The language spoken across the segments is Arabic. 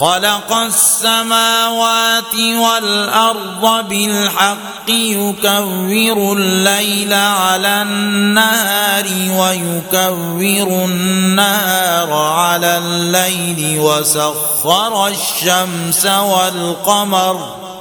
خلق السماوات والأرض بالحق يكور الليل على النهار ويكور النهار على الليل وسخر الشمس والقمر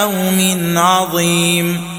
يوم عظيم.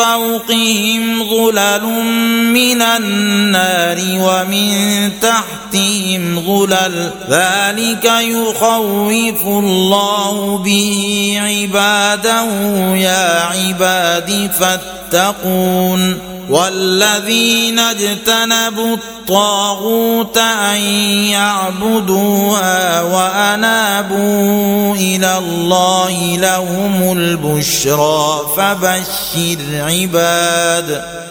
فوقهم ظلل من النار ومن تحتهم ظلل. ذلك يخوف الله به عباده. يا عباد فاتقون. والذين اجتنبوا الطاغوت أن يعبدوها وأنابوا إلى الله لهم البشرى فبشر عباد.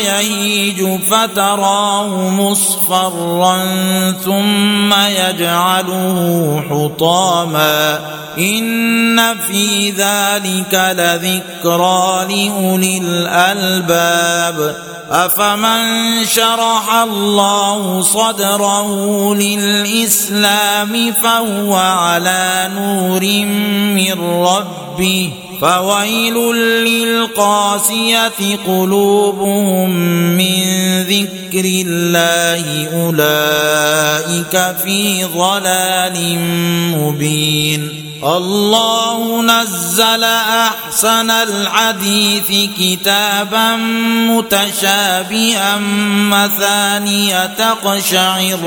يهيج فتراه مصفرا ثم يجعله حطاما إن في ذلك لذكرى لأولي الألباب أفمن شرح الله صدره للإسلام فهو على نور من ربه فويل للقاسية قلوبهم من ذكر الله أولئك في ضلال مبين. الله نزل أحسن الحديث كتابا متشابها مثانية تقشعر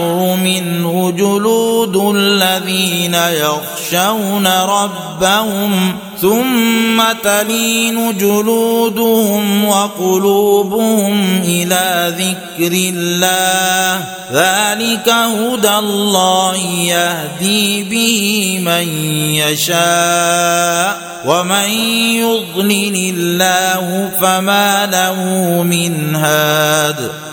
منه جلود الذين يخشون ربهم ثم تلين جلودهم وقلوبهم إلى ذكر الله. ذلك هدى الله يهدي به من يشاء ومن يضلل الله فما له من هاد.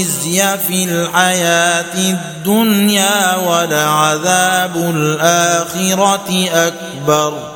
الخزي في الحياة الدنيا ولعذاب الآخرة أكبر.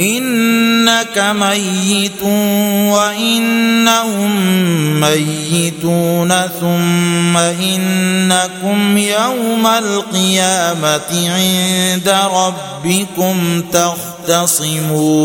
إنك ميت وإنهم ميتون ثم إنكم يوم القيامة عند ربكم تختصمون.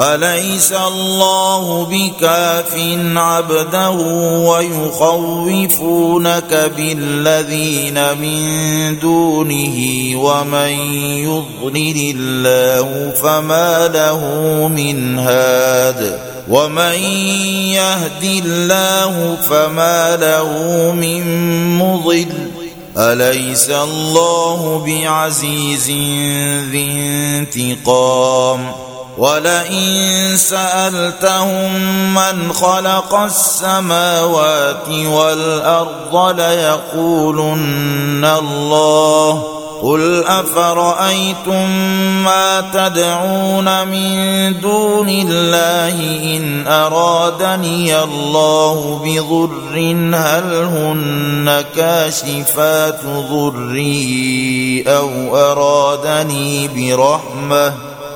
أليس الله بكاف عبده ويخوفونك بالذين من دونه ومن يضلل الله فما له من هاد ومن يهد الله فما له من مضل أليس الله بعزيز ذي انتقام ولئن سألتهم من خلق السماوات والأرض ليقولن الله قل أفرأيتم ما تدعون من دون الله إن أرادني الله بضر هل هن كاشفات ضري أو أرادني برحمة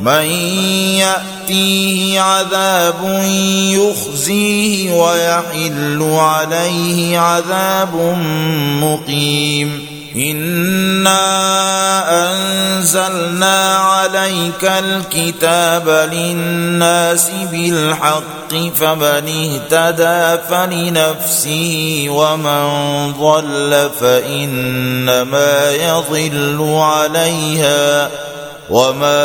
من يأتيه عذاب يخزيه ويحل عليه عذاب مقيم. انا انزلنا عليك الكتاب للناس بالحق فمن اهتدى فلنفسه ومن ضل فانما يضل عليها وما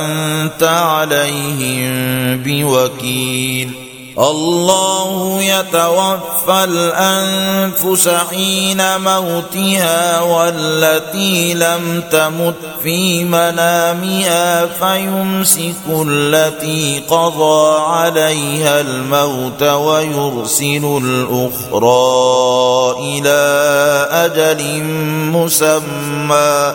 انت عليهم بوكيل الله يتوفى الانفس حين موتها والتي لم تمت في منامها فيمسك التي قضى عليها الموت ويرسل الاخرى إلى أجل مسمى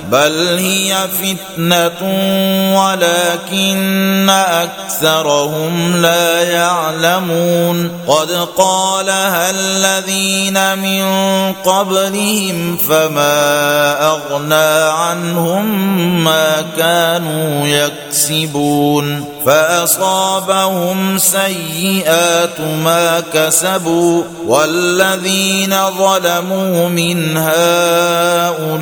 بل هي فتنة ولكن أكثرهم لا يعلمون قد قالها الذين من قبلهم فما أغنى عنهم ما كانوا يكسبون فأصابهم سيئات ما كسبوا والذين ظلموا من هؤلاء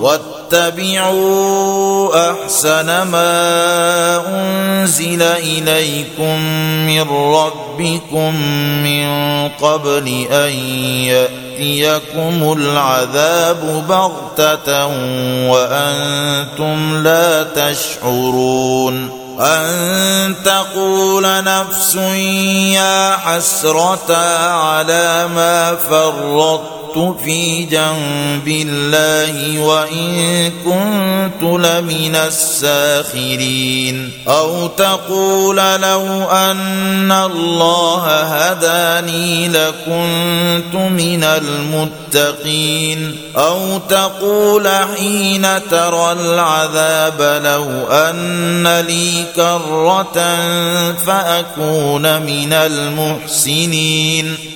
واتبعوا أحسن ما أنزل إليكم من ربكم من قبل أن يأتيكم العذاب بغتة وأنتم لا تشعرون أن تقول نفس يا حسرة على ما فرطت في جنب الله وإن كنت لمن الساخرين. أو تقول لو أن الله هداني لكنت من المتقين. أو تقول حين ترى العذاب لو أن لي كرة فأكون من المحسنين.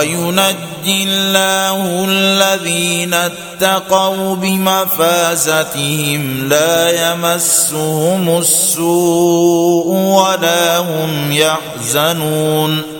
وينجي الله الذين اتقوا بمفازتهم لا يمسهم السوء ولا هم يحزنون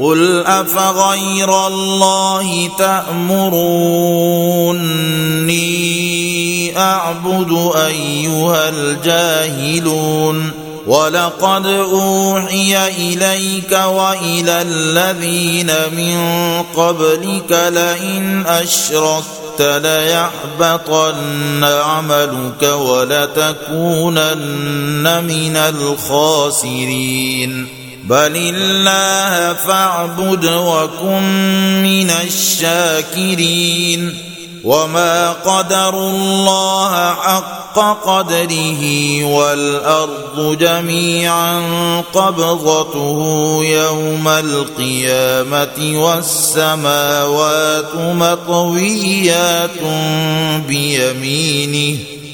قل افغير الله تامروني اعبد ايها الجاهلون ولقد اوحي اليك والى الذين من قبلك لئن اشركت ليحبطن عملك ولتكونن من الخاسرين بل الله فاعبد وكن من الشاكرين وما قدروا الله حق قدره والارض جميعا قبضته يوم القيامه والسماوات مطويات بيمينه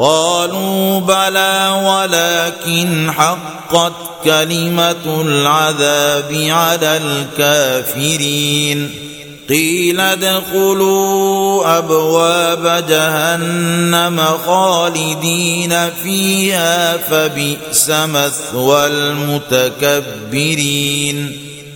قالوا بلى ولكن حقت كلمة العذاب على الكافرين. قيل ادخلوا أبواب جهنم خالدين فيها فبئس مثوى المتكبرين.